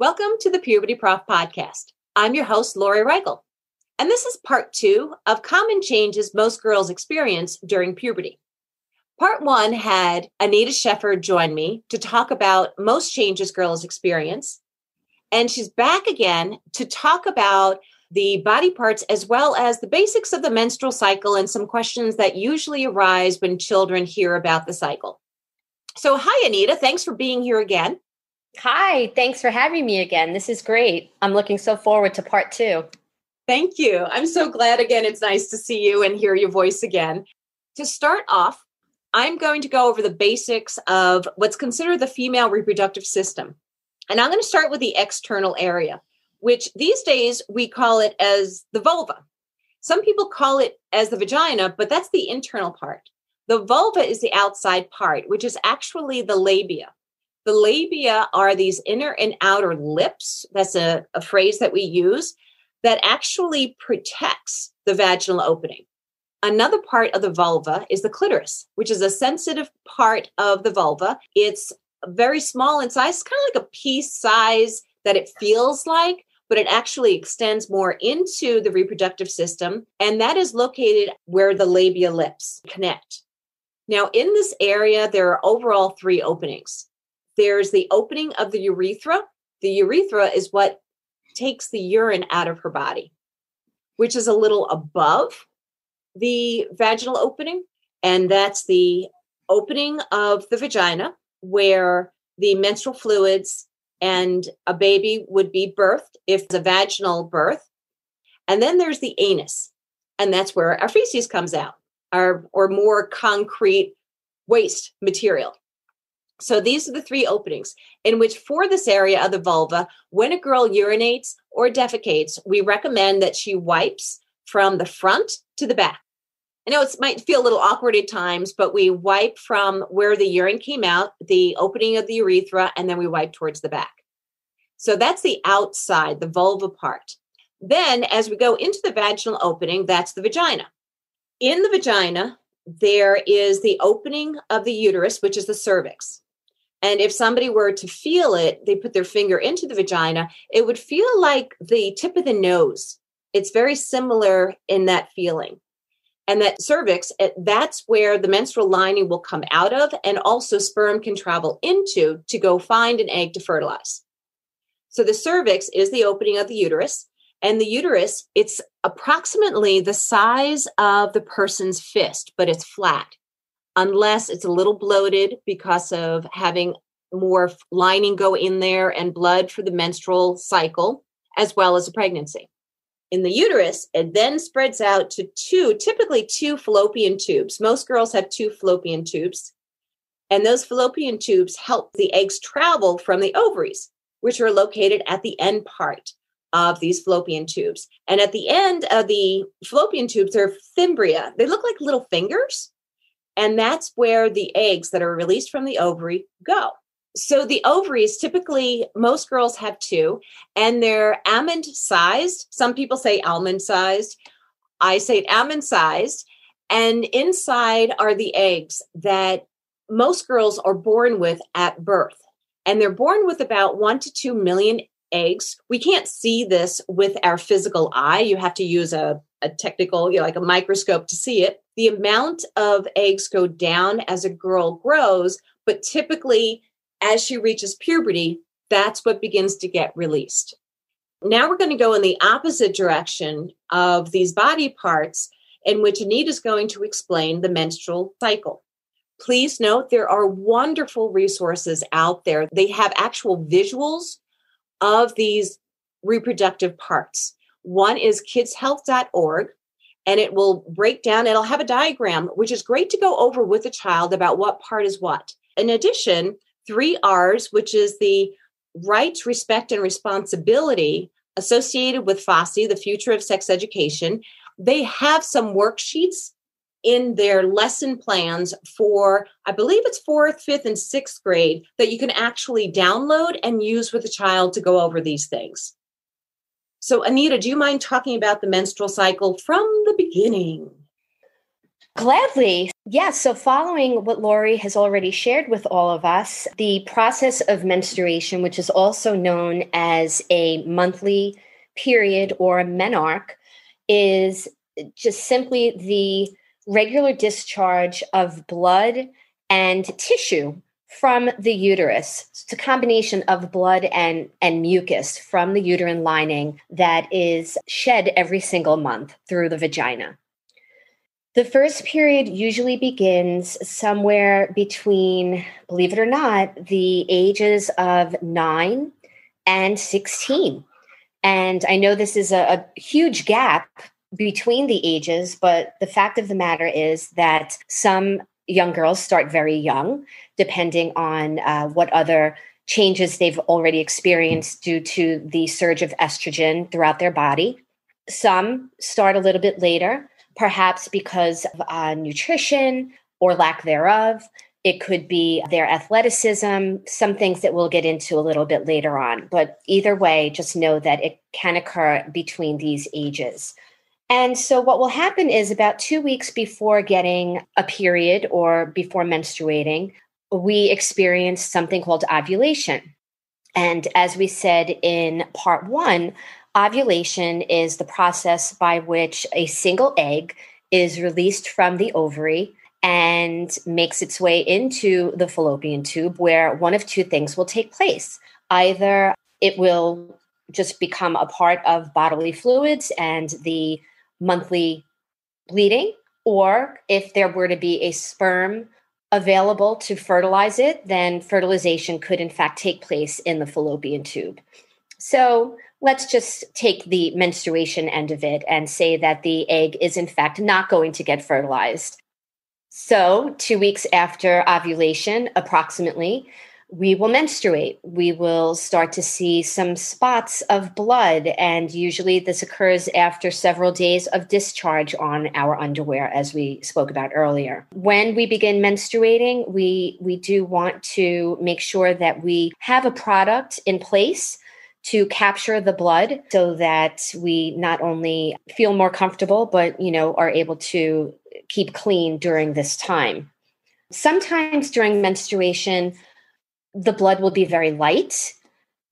Welcome to the Puberty Prof podcast. I'm your host, Lori Reichel, and this is part two of common changes most girls experience during puberty. Part one had Anita Scheffer join me to talk about most changes girls experience. And she's back again to talk about the body parts as well as the basics of the menstrual cycle and some questions that usually arise when children hear about the cycle. So, hi, Anita. Thanks for being here again. Hi, thanks for having me again. This is great. I'm looking so forward to part two. Thank you. I'm so glad again. It's nice to see you and hear your voice again. To start off, I'm going to go over the basics of what's considered the female reproductive system. And I'm going to start with the external area, which these days we call it as the vulva. Some people call it as the vagina, but that's the internal part. The vulva is the outside part, which is actually the labia. The labia are these inner and outer lips. That's a, a phrase that we use that actually protects the vaginal opening. Another part of the vulva is the clitoris, which is a sensitive part of the vulva. It's very small in size, kind of like a pea size that it feels like, but it actually extends more into the reproductive system. And that is located where the labia lips connect. Now, in this area, there are overall three openings. There's the opening of the urethra. The urethra is what takes the urine out of her body, which is a little above the vaginal opening. And that's the opening of the vagina where the menstrual fluids and a baby would be birthed if it's a vaginal birth. And then there's the anus, and that's where our feces comes out, our, or more concrete waste material. So these are the three openings in which for this area of the vulva, when a girl urinates or defecates, we recommend that she wipes from the front to the back. I know it might feel a little awkward at times, but we wipe from where the urine came out, the opening of the urethra, and then we wipe towards the back. So that's the outside, the vulva part. Then, as we go into the vaginal opening, that's the vagina. In the vagina, there is the opening of the uterus, which is the cervix. And if somebody were to feel it, they put their finger into the vagina, it would feel like the tip of the nose. It's very similar in that feeling. And that cervix, eh, that's where the menstrual lining will come out of, and also sperm can travel into to go find an egg to fertilize. So the cervix is the opening of the uterus. And the uterus, it's approximately the size of the person's fist, but it's flat unless it's a little bloated because of having more lining go in there and blood for the menstrual cycle, as well as a pregnancy. In the uterus, it then spreads out to two, typically two fallopian tubes. Most girls have two fallopian tubes. And those fallopian tubes help the eggs travel from the ovaries, which are located at the end part of these fallopian tubes. And at the end of the fallopian tubes are fimbria. They look like little fingers and that's where the eggs that are released from the ovary go. So the ovaries typically most girls have two and they're almond sized. Some people say almond sized. I say almond sized. And inside are the eggs that most girls are born with at birth. And they're born with about one to two million eggs. We can't see this with our physical eye. You have to use a, a technical, you know, like a microscope to see it. The amount of eggs go down as a girl grows, but typically as she reaches puberty, that's what begins to get released. Now we're going to go in the opposite direction of these body parts, in which Anita is going to explain the menstrual cycle. Please note there are wonderful resources out there. They have actual visuals of these reproductive parts. One is kidshealth.org, and it will break down, it'll have a diagram, which is great to go over with a child about what part is what. In addition, three R's, which is the rights, respect, and responsibility associated with FoSE, the future of sex education. They have some worksheets in their lesson plans for, I believe it's fourth, fifth, and sixth grade that you can actually download and use with a child to go over these things. So, Anita, do you mind talking about the menstrual cycle from the beginning? Gladly. Yes. So, following what Lori has already shared with all of us, the process of menstruation, which is also known as a monthly period or a menarche, is just simply the regular discharge of blood and tissue from the uterus. It's a combination of blood and, and mucus from the uterine lining that is shed every single month through the vagina. The first period usually begins somewhere between, believe it or not, the ages of nine and 16. And I know this is a, a huge gap between the ages, but the fact of the matter is that some young girls start very young, depending on uh, what other changes they've already experienced due to the surge of estrogen throughout their body. Some start a little bit later, perhaps because of uh, nutrition or lack thereof. It could be their athleticism, some things that we'll get into a little bit later on. But either way, just know that it can occur between these ages. And so, what will happen is about two weeks before getting a period or before menstruating, we experience something called ovulation. And as we said in part one, ovulation is the process by which a single egg is released from the ovary and makes its way into the fallopian tube, where one of two things will take place. Either it will just become a part of bodily fluids and the monthly bleeding, or if there were to be a sperm available to fertilize it, then fertilization could in fact take place in the fallopian tube. So let's just take the menstruation end of it and say that the egg is in fact not going to get fertilized. So, two weeks after ovulation, approximately, we will menstruate. We will start to see some spots of blood, and usually this occurs after several days of discharge on our underwear, as we spoke about earlier. When we begin menstruating, we, we do want to make sure that we have a product in place to capture the blood so that we not only feel more comfortable but you know are able to keep clean during this time sometimes during menstruation the blood will be very light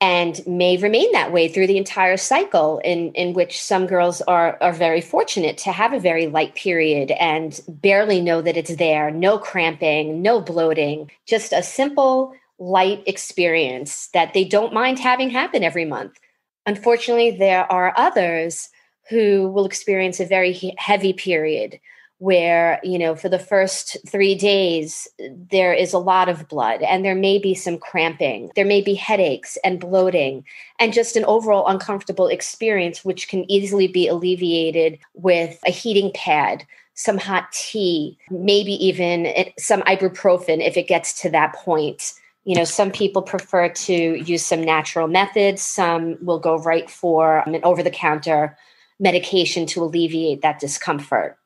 and may remain that way through the entire cycle in, in which some girls are, are very fortunate to have a very light period and barely know that it's there. No cramping no bloating just a simple light experience that they don't mind having happen every month. Unfortunately there are others who will experience a very heavy period where you know for the first 3 days there is a lot of blood and there may be some cramping there may be headaches and bloating and just an overall uncomfortable experience which can easily be alleviated with a heating pad some hot tea maybe even eh, some ibuprofen if it gets to that point. You know some people prefer to use some natural methods. Some will go right for an over the counter medication to alleviate that discomfort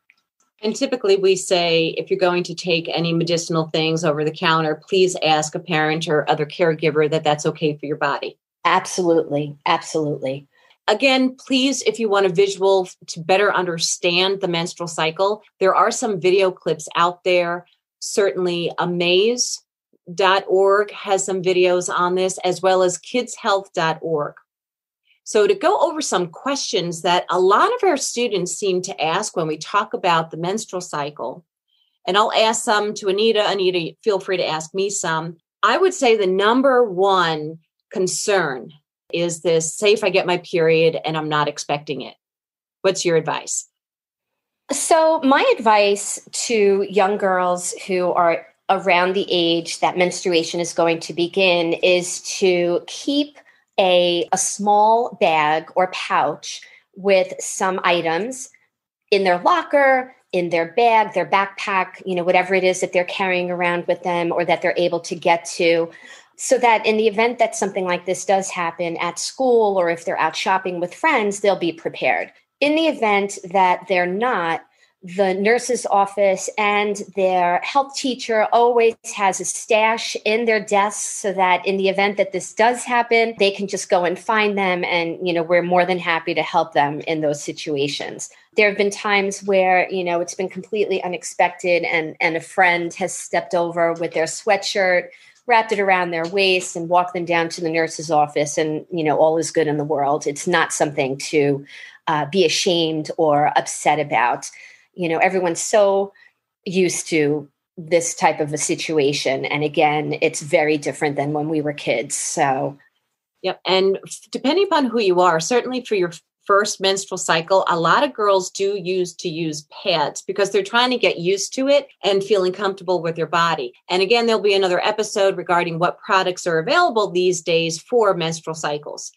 and typically, we say if you're going to take any medicinal things over the counter, please ask a parent or other caregiver that that's okay for your body. Absolutely. Absolutely. Again, please, if you want a visual to better understand the menstrual cycle, there are some video clips out there. Certainly, amaze.org has some videos on this, as well as kidshealth.org. So, to go over some questions that a lot of our students seem to ask when we talk about the menstrual cycle, and I'll ask some to Anita. Anita, feel free to ask me some. I would say the number one concern is this say if I get my period and I'm not expecting it. What's your advice? So, my advice to young girls who are around the age that menstruation is going to begin is to keep a, a small bag or pouch with some items in their locker, in their bag, their backpack, you know, whatever it is that they're carrying around with them or that they're able to get to. so that in the event that something like this does happen at school or if they're out shopping with friends, they'll be prepared. In the event that they're not, the nurse's office and their health teacher always has a stash in their desks so that in the event that this does happen they can just go and find them and you know we're more than happy to help them in those situations. There have been times where you know it's been completely unexpected and and a friend has stepped over with their sweatshirt wrapped it around their waist and walked them down to the nurse's office and you know all is good in the world. It's not something to uh, be ashamed or upset about you know everyone's so used to this type of a situation. And again it's very different than when we were kids. So yep. And depending upon who you are certainly for your first menstrual cycle a lot of girls do use to use pads because they're trying to get used to it and feeling comfortable with their body. And again there'll be another episode regarding what products are available these days for menstrual cycles.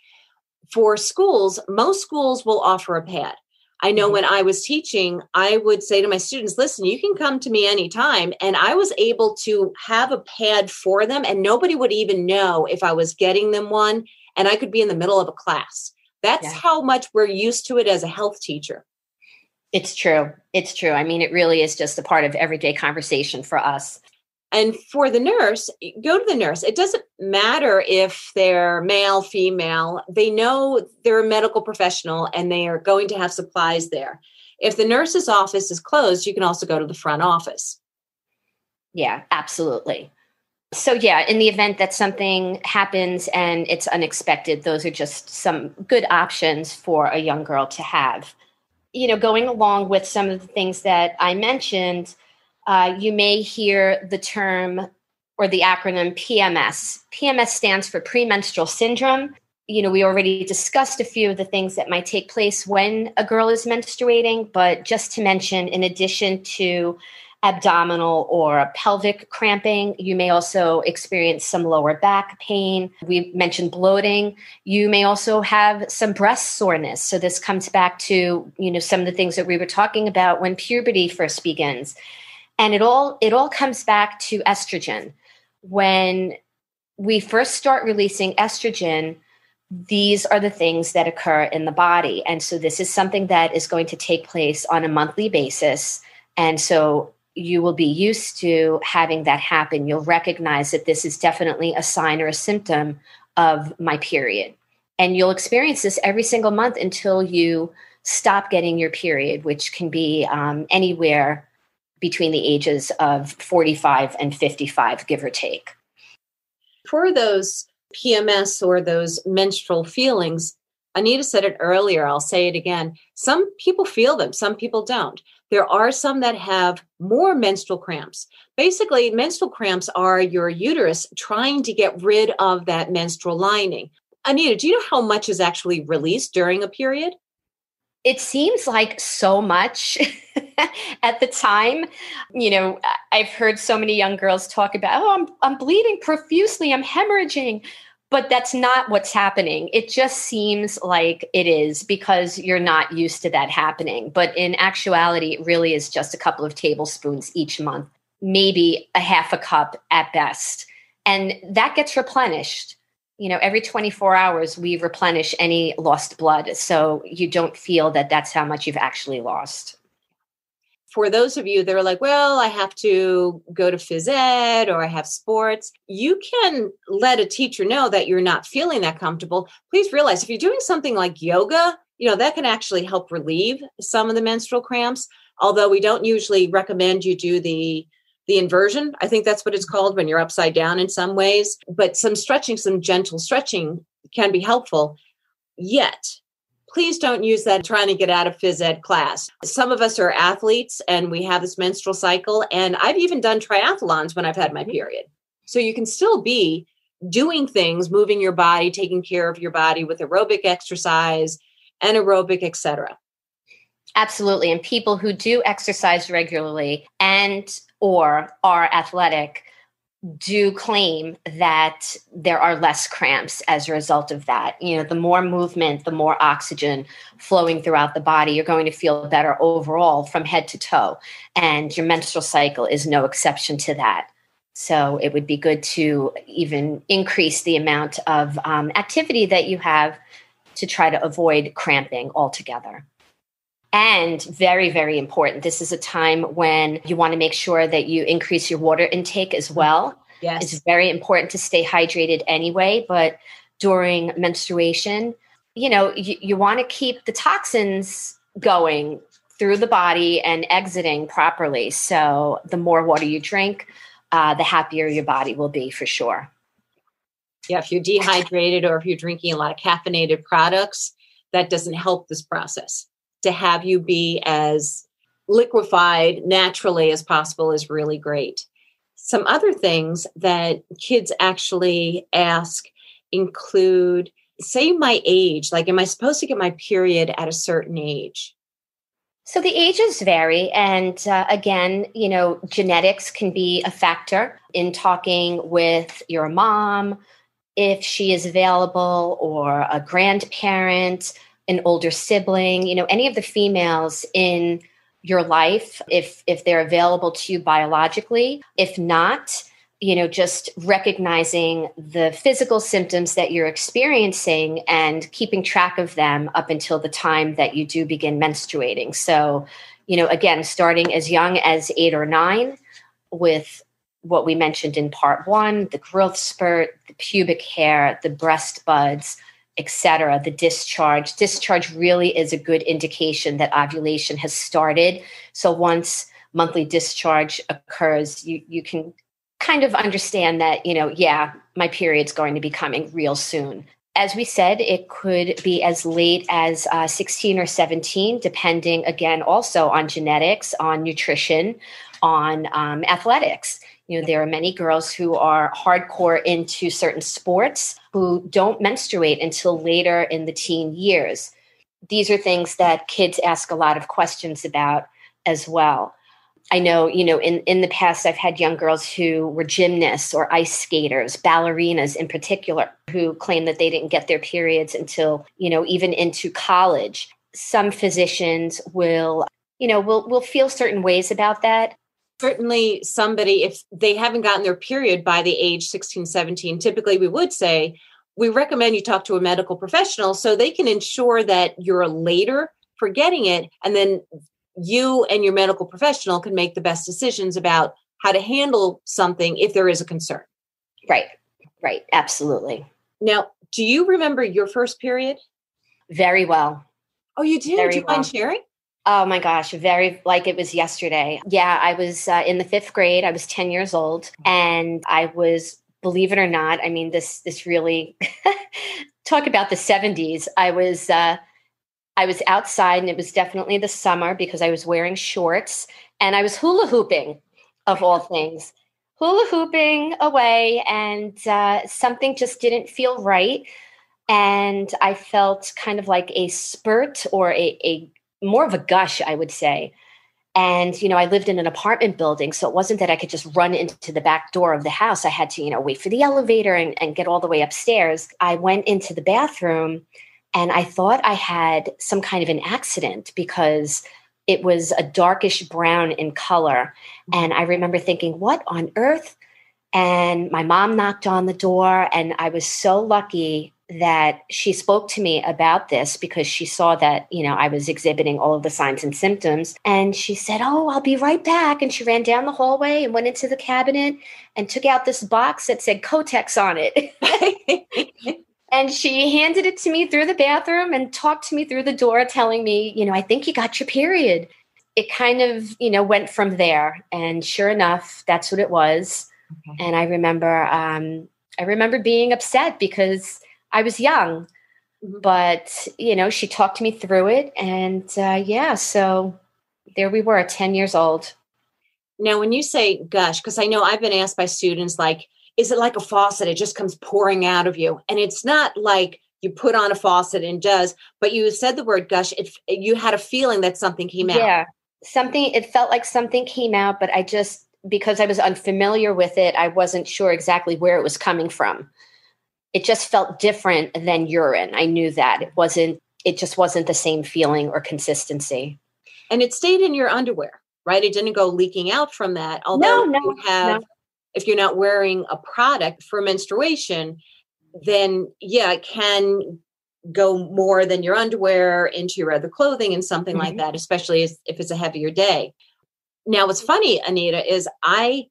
For schools most schools will offer a pad I know mm-hmm. when I was teaching, I would say to my students, listen, you can come to me anytime. And I was able to have a pad for them, and nobody would even know if I was getting them one. And I could be in the middle of a class. That's yeah. how much we're used to it as a health teacher. It's true. It's true. I mean, it really is just a part of everyday conversation for us. And for the nurse, go to the nurse. It doesn't matter if they're male, female, they know they're a medical professional and they are going to have supplies there. If the nurse's office is closed, you can also go to the front office. Yeah, absolutely. So, yeah, in the event that something happens and it's unexpected, those are just some good options for a young girl to have. You know, going along with some of the things that I mentioned, uh, you may hear the term or the acronym PMS. PMS stands for premenstrual syndrome. You know, we already discussed a few of the things that might take place when a girl is menstruating, but just to mention, in addition to abdominal or pelvic cramping. You may also experience some lower back pain. We mentioned bloating. You may also have some breast soreness. So this comes back to, you know, some of the things that we were talking about when puberty first begins and it all it all comes back to estrogen. When we first start releasing estrogen these are the things that occur in the body. And so this is something that is going to take place on a monthly basis. And so you will be used to having that happen. You'll recognize that this is definitely a sign or a symptom of my period. And you'll experience this every single month until you stop getting your period which can be um, anywhere between the ages of 45 and 55, give or take. For those PMS or those menstrual feelings, Anita said it earlier, I'll say it again. Some people feel them, some people don't. There are some that have more menstrual cramps. Basically, menstrual cramps are your uterus trying to get rid of that menstrual lining. Anita, do you know how much is actually released during a period? It seems like so much at the time. You know, I've heard so many young girls talk about, oh, I'm, I'm bleeding profusely, I'm hemorrhaging. But that's not what's happening. It just seems like it is because you're not used to that happening. But in actuality, it really is just a couple of tablespoons each month, maybe a half a cup at best. And that gets replenished you know every 24 hours we replenish any lost blood. So you don't feel that that's how much you've actually lost. For those of you that are like well i have to go to phys ed or i have sports you can let a teacher know that you're not feeling that comfortable. Please realize if you're doing something like yoga you know that can actually help relieve some of the menstrual cramps although we don't usually recommend you do the the inversion. I think that's what it's called when you're upside down in some ways. But some stretching, some gentle stretching can be helpful. Yet, please don't use that trying to get out of phys ed class. Some of us are athletes and we have this menstrual cycle. And I've even done triathlons when I've had my period. So you can still be doing things, moving your body, taking care of your body with aerobic exercise, anaerobic, etc. Absolutely. And people who do exercise regularly and or are athletic do claim that there are less cramps as a result of that. You know, the more movement, the more oxygen flowing throughout the body, you're going to feel better overall from head to toe. And your menstrual cycle is no exception to that. So it would be good to even increase the amount of um, activity that you have to try to avoid cramping altogether. And very, very important, this is a time when you want to make sure that you increase your water intake as well. Yes. It's very important to stay hydrated anyway, but during menstruation, you know, you, you want to keep the toxins going through the body and exiting properly. So the more water you drink, uh, the happier your body will be for sure. Yeah, if you're dehydrated or if you're drinking a lot of caffeinated products, that doesn't help this process. To have you be as liquefied naturally as possible is really great. Some other things that kids actually ask include say my age, like, am I supposed to get my period at a certain age? So the ages vary. And uh, again, you know, genetics can be a factor in talking with your mom, if she is available, or a grandparent, an older sibling, you know, any of the females in your life, if if they're available to you biologically. If not, you know, just recognizing the physical symptoms that you're experiencing and keeping track of them up until the time that you do begin menstruating. So, you know, again, starting as young as eight or nine with what we mentioned in part one the growth spurt, the pubic hair, the breast buds, etc., the discharge. Discharge really is a good indication that ovulation has started. So once monthly discharge occurs, you, you can kind of understand that, you know, yeah, my period's going to be coming real soon. As we said, it could be as late as uh, 16 or 17, depending again also on genetics, on nutrition, on um, athletics. You know, there are many girls who are hardcore into certain sports who don't menstruate until later in the teen years. These are things that kids ask a lot of questions about as well. I know, you know, in, in the past, I've had young girls who were gymnasts or ice skaters, ballerinas in particular, who claim that they didn't get their periods until, you know, even into college. Some physicians will, you know, will will feel certain ways about that. Certainly, somebody, if they haven't gotten their period by the age 16, 17, typically we would say, we recommend you talk to a medical professional so they can ensure that you're later for getting it and then you and your medical professional can make the best decisions about how to handle something if there is a concern. Right, right, absolutely. Now, do you remember your first period? Very well. Oh, you do? Very do you well. mind sharing? Oh my gosh, very like it was yesterday. Yeah, I was uh, in the fifth grade. I was 10 years old and I was, believe it or not, I mean, this, this really talk about the 70s. I was, uh, I was outside and it was definitely the summer because I was wearing shorts and I was hula hooping, of all things. Hula hooping away, and uh, something just didn't feel right. And I felt kind of like a spurt or a, a more of a gush, I would say. And, you know, I lived in an apartment building, so it wasn't that I could just run into the back door of the house. I had to, you know, wait for the elevator and, and get all the way upstairs. I went into the bathroom and I thought I had some kind of an accident because it was a darkish brown in color. Mm-hmm. And I remember thinking, what on earth? And my mom knocked on the door, and I was so lucky that she spoke to me about this because she saw that, you know, I was exhibiting all of the signs and symptoms. And she said, Oh, I'll be right back. And she ran down the hallway and went into the cabinet and took out this box that said Kotex on it. And she handed it to me through the bathroom and talked to me through the door, telling me, you know, I think you got your period. It kind of, you know, went from there. And sure enough, that's what it was. Okay. And I remember, um, I remember being upset because I was young, mm-hmm. but you know, she talked me through it, and uh, yeah, so there we were, at ten years old. Now, when you say "gush," because I know I've been asked by students, like, is it like a faucet? It just comes pouring out of you. And it's not like you put on a faucet and does, but you said the word gush. It, you had a feeling that something came out. Yeah. Something, it felt like something came out, but I just, because I was unfamiliar with it, I wasn't sure exactly where it was coming from. It just felt different than urine. I knew that. It wasn't, it just wasn't the same feeling or consistency. And it stayed in your underwear, right? It didn't go leaking out from that. Although no, no, you have no if you're not wearing a product for menstruation, then yeah, it can go more than your underwear into your other clothing and something mm-hmm. like that, especially if it's a heavier day. Now, what's funny, Anita, is I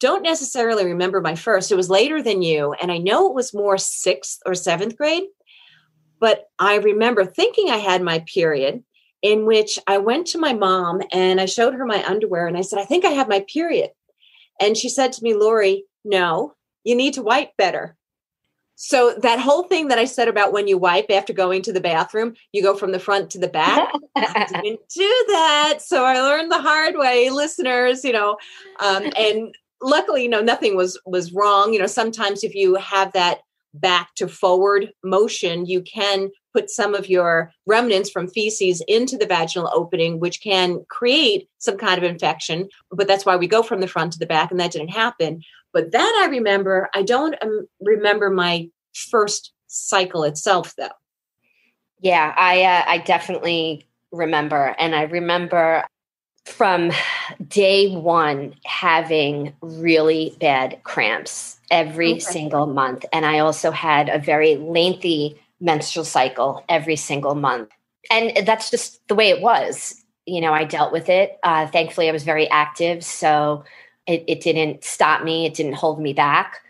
don't necessarily remember my first. It was later than you, and I know it was more sixth or seventh grade. But I remember thinking I had my period, in which I went to my mom and I showed her my underwear and I said, I think I have my period. And she said to me, Lori, no, you need to wipe better. So that whole thing that I said about when you wipe after going to the bathroom, you go from the front to the back. I didn't do that. So I learned the hard way, listeners, you know, um, and luckily, you know, nothing was was wrong. You know, sometimes if you have that back to forward motion, you can put some of your remnants from feces into the vaginal opening, which can create some kind of infection. But that's why we go from the front to the back, and that didn't happen. But that I remember. I don't um, remember my first cycle itself, though. Yeah, I uh, I definitely remember, and I remember from day one having really bad cramps every okay. single month, and I also had a very lengthy menstrual cycle every single month, and that's just the way it was. You know, I dealt with it. Uh, thankfully, I was very active, so it, it didn't stop me, it didn't hold me back.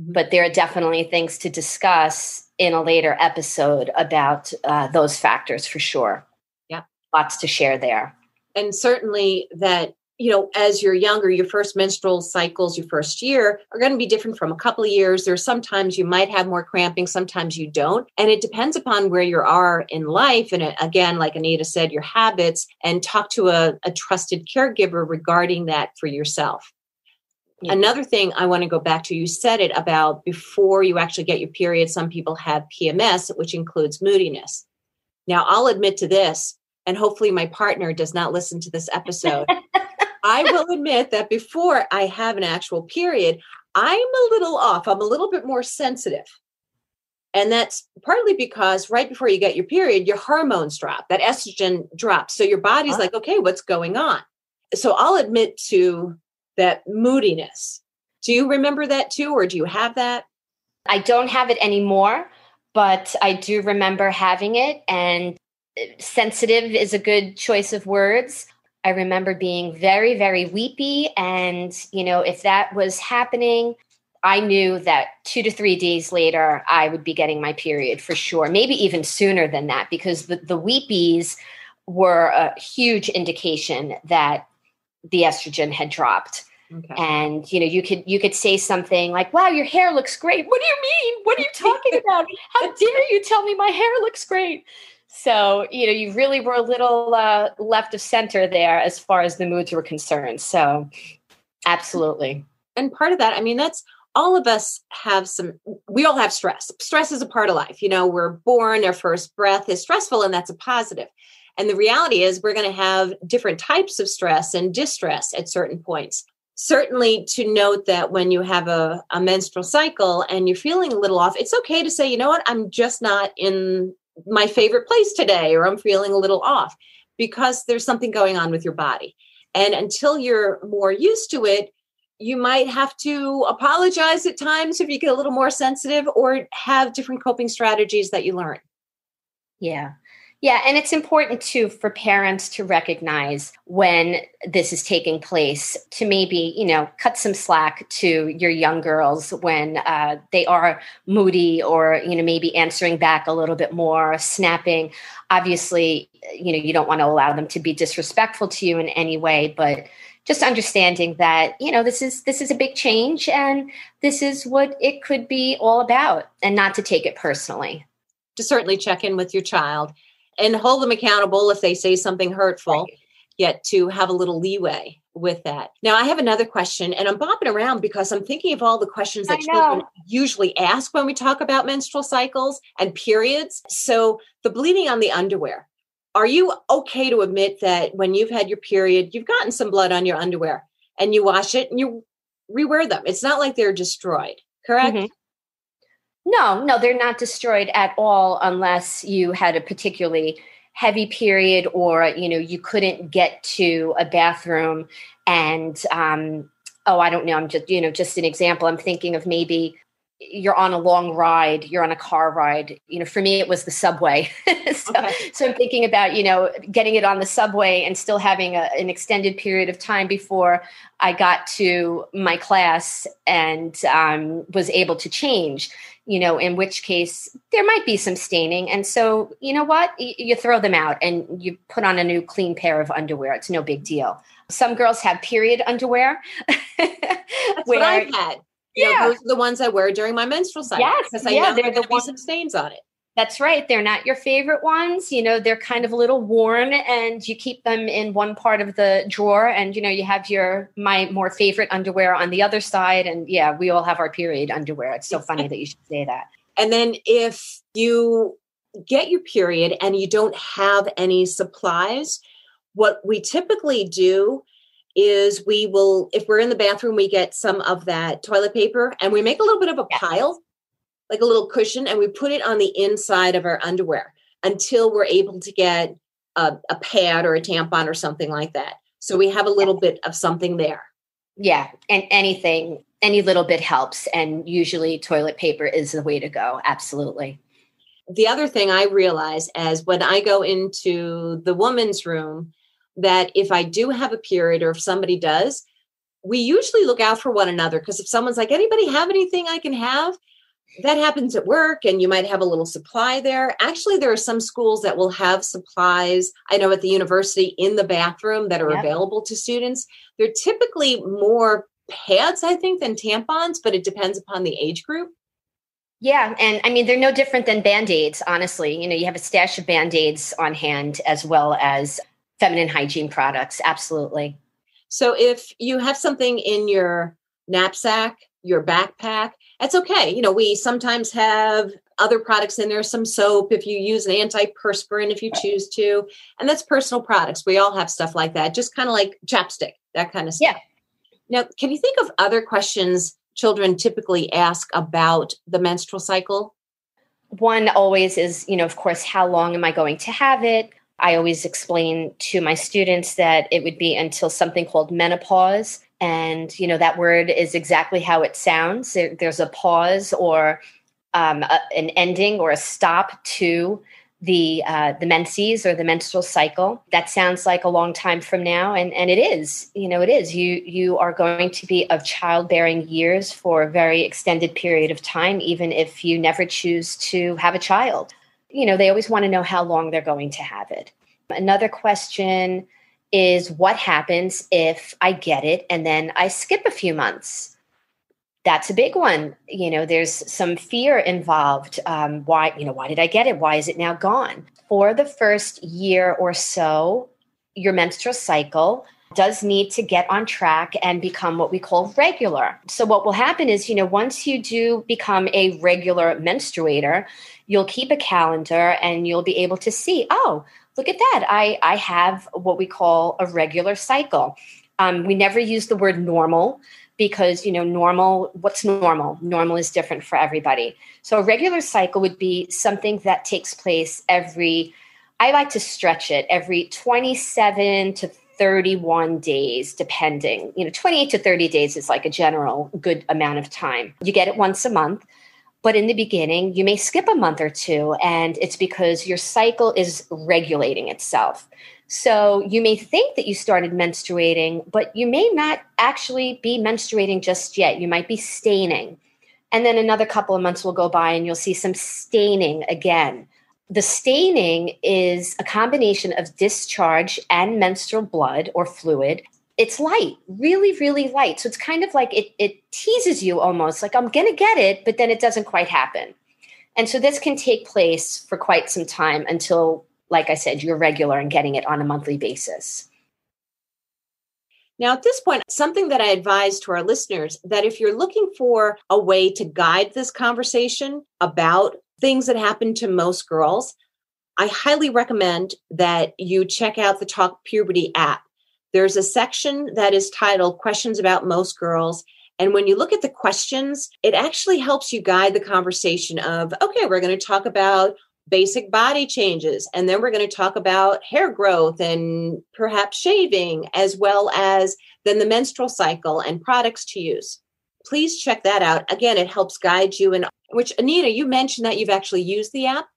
Mm-hmm. But there are definitely things to discuss in a later episode about uh, those factors for sure. Yeah. Lots to share there. And certainly that you know, as you're younger, your first menstrual cycles, your first year are going to be different from a couple of years. There's sometimes you might have more cramping, sometimes you don't. And it depends upon where you are in life. And uh, again, like Anita said, your habits and talk to a, a trusted caregiver regarding that for yourself. Yeah. Another thing I want to go back to, you said it about before you actually get your period, some people have PMS, which includes moodiness. Now, I'll admit to this, and hopefully my partner does not listen to this episode. I will admit that before I have an actual period, I'm a little off. I'm a little bit more sensitive. And that's partly because right before you get your period, your hormones drop, that estrogen drops. So your body's uh-huh. like, okay, what's going on? So I'll admit to that moodiness. Do you remember that too, or do you have that? I don't have it anymore, but I do remember having it. And sensitive is a good choice of words. I remember being very, very weepy. And, you know, if that was happening, I knew that two to three days later, I would be getting my period for sure, maybe even sooner than that, because the, the weepies were a huge indication that the estrogen had dropped. Okay. And you know, you could you could say something like, "Wow, your hair looks great." What do you mean? What are you talking about? How dare you tell me my hair looks great? So you know, you really were a little uh, left of center there as far as the moods were concerned. So, absolutely. And part of that, I mean, that's all of us have some. We all have stress. Stress is a part of life. You know, we're born. Our first breath is stressful, and that's a positive. And the reality is, we're going to have different types of stress and distress at certain points. Certainly, to note that when you have a, a menstrual cycle and you're feeling a little off, it's okay to say, you know what, I'm just not in my favorite place today, or I'm feeling a little off because there's something going on with your body. And until you're more used to it, you might have to apologize at times if you get a little more sensitive or have different coping strategies that you learn. Yeah. Yeah, and it's important too for parents to recognize when this is taking place to maybe, you know, cut some slack to your young girls when uh, they are moody or, you know, maybe answering back a little bit more, snapping. Obviously, you know, you don't want to allow them to be disrespectful to you in any way, but just understanding that you know this is this is a big change and this is what it could be all about and not to take it personally to certainly check in with your child and hold them accountable if they say something hurtful, right. yet to have a little leeway with that. Now, I have another question, and I'm bopping around because I'm thinking of all the questions that children usually ask when we talk about menstrual cycles and periods. So, the bleeding on the underwear. Are you okay to admit that when you've had your period, you've gotten some blood on your underwear and you wash it and you rewear them? It's not like they're destroyed, correct? Mm-hmm. No, no, they're not destroyed at all unless you had a particularly heavy period or you know you couldn't get to a bathroom and um, oh, I don't know, I'm just, you know, just an example. I'm thinking of maybe you're on a long ride, you're on a car ride. You know, for me, it was the subway. so, okay. so I'm thinking about, you know, getting it on the subway and still having a, an extended period of time before I got to my class and um, was able to change, you know, in which case there might be some staining. And so, you know what? Y- you throw them out and you put on a new clean pair of underwear. It's no big deal. Some girls have period underwear. That's where, what I've had. You yeah. Know, those are the ones I wear during my menstrual cycle. Yes. Because I yeah, know they're the ones some stains on it. That's right. They're not your favorite ones. You know, they're kind of a little worn and you keep them in one part of the drawer and you know, you have your my more favorite underwear on the other side and yeah, we all have our period underwear. It's so funny that you should say that. And then if you get your period and you don't have any supplies, what we typically do is we will if we're in the bathroom we get some of that toilet paper and we make a little bit of a pile like a little cushion and we put it on the inside of our underwear until we're able to get a, a pad or a tampon or something like that. So we have a little bit of something there. Yeah and anything any little bit helps and usually toilet paper is the way to go absolutely. The other thing i realize as when i go into the woman's room that if I do have a period or if somebody does, we usually look out for one another because if someone's like, anybody have anything I can have? That happens at work, and you might have a little supply there. Actually, there are some schools that will have supplies. I know at the university in the bathroom that are yep. available to students. They're typically more pads, I think, than tampons, but it depends upon the age group. Yeah. And I mean, they're no different than band aids, honestly. You know, you have a stash of band aids on hand as well as feminine hygiene products. Absolutely. So if you have something in your knapsack, your backpack, that's okay. You know, we sometimes have other products in there, some soap if you use an antiperspirant if you choose to. And that's personal products. We all have stuff like that, just kind of like chapstick, that kind of stuff. Yeah. Now, can you think of other questions children typically ask about the menstrual cycle? One always is, you know, of course, how long am I going to have it? I always explain to my students that it would be until something called menopause. And, you know, that word is exactly how it sounds. There's a pause or um, a, an ending or a stop to the uh, the menses or the menstrual cycle. That sounds like a long time from now, and and it is. You know, it is. You you are going to be of childbearing years for a very extended period of time, even if you never choose to have a child you know, they always want to know how long they're going to have it. Another question is what happens if I get it and then I skip a few months? That's a big one. You know, there's some fear involved. Um, why, you know, why did I get it? Why is it now gone? For the first year or so, your menstrual cycle does need to get on track and become what we call regular. So, what will happen is, you know, once you do become a regular menstruator, you'll keep a calendar and you'll be able to see, oh, look at that. I, I have what we call a regular cycle. Um, we never use the word normal because you know normal what's normal normal is different for everybody so a regular cycle would be something that takes place every i like to stretch it every 27 to 31 days depending you know 28 to 30 days is like a general good amount of time you get it once a month but in the beginning, you may skip a month or two, and it's because your cycle is regulating itself. So you may think that you started menstruating, but you may not actually be menstruating just yet. You might be staining. And then another couple of months will go by and you'll see some staining again. The staining is a combination of discharge and menstrual blood or fluid it's light, really, really light. So it's kind of like it, it teases you almost like I'm going to get it, but then it doesn't quite happen. And so this can take place for quite some time until, like I said, you're regular and getting it on a monthly basis. Now, at this point, something that I advise to our listeners that if you're looking for a way to guide this conversation about things that happen to most girls, I highly recommend that you check out the Talk Puberty app. There's a section that is titled Questions About Most Girls. And when you look at the questions, it actually helps you guide the conversation of, okay, we're going to talk about basic body changes. And then we're going to talk about hair growth and perhaps shaving, as well as then the menstrual cycle and products to use. Please check that out. Again, it helps guide you. And which, Anita, you mentioned that you've actually used the app.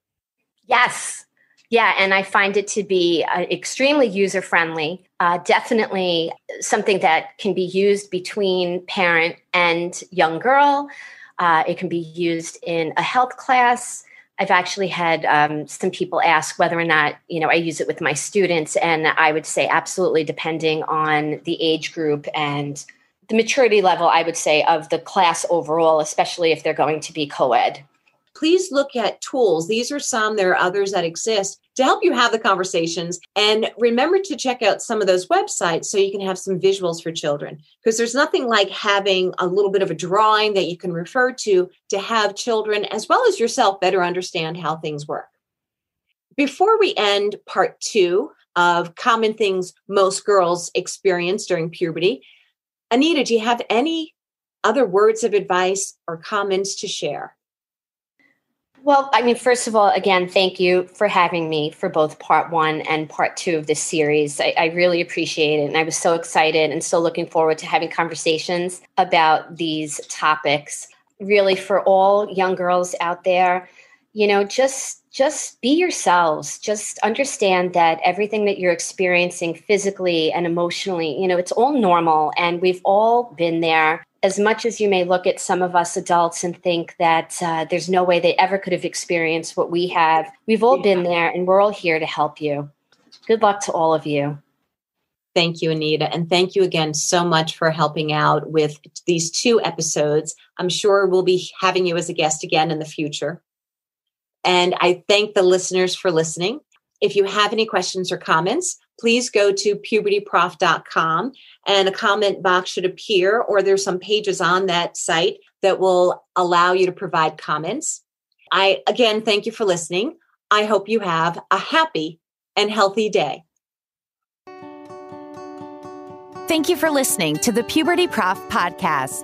Yes. Yeah, and I find it to be uh, extremely user friendly. Uh, definitely something that can be used between parent and young girl. Uh, it can be used in a health class. I've actually had um, some people ask whether or not you know I use it with my students, and I would say absolutely, depending on the age group and the maturity level. I would say of the class overall, especially if they're going to be co-ed please look at tools. These are some, there are others that exist to help you have the conversations. And remember to check out some of those websites so you can have some visuals for children. Because there's nothing like having a little bit of a drawing that you can refer to to have children as well as yourself better understand how things work. Before we end part two of common things most girls experience during puberty, Anita, do you have any other words of advice or comments to share? Well, I mean, first of all, again, thank you for having me for both part one and part two of this series. I, I, really appreciate it. And I was so excited and so looking forward to having conversations about these topics. Really, for all young girls out there, you know, just just be yourselves just understand that everything that you're experiencing physically and emotionally you know it's all normal and we've all been there as much as you may look at some of us adults and think that uh, there's no way they ever could have experienced what we have, we've all yeah. been there and we're all here to help you. Good luck to all of you. Thank you, Anita. And thank you again so much for helping out with these two episodes. I'm sure we'll be having you as a guest again in the future. And I thank the listeners for listening. If you have any questions or comments, please go to pubertyprof.com and a comment box should appear, or there's some pages on that site that will allow you to provide comments. I again thank you for listening. I hope you have a happy and healthy day. Thank you for listening to the Puberty Prof podcast,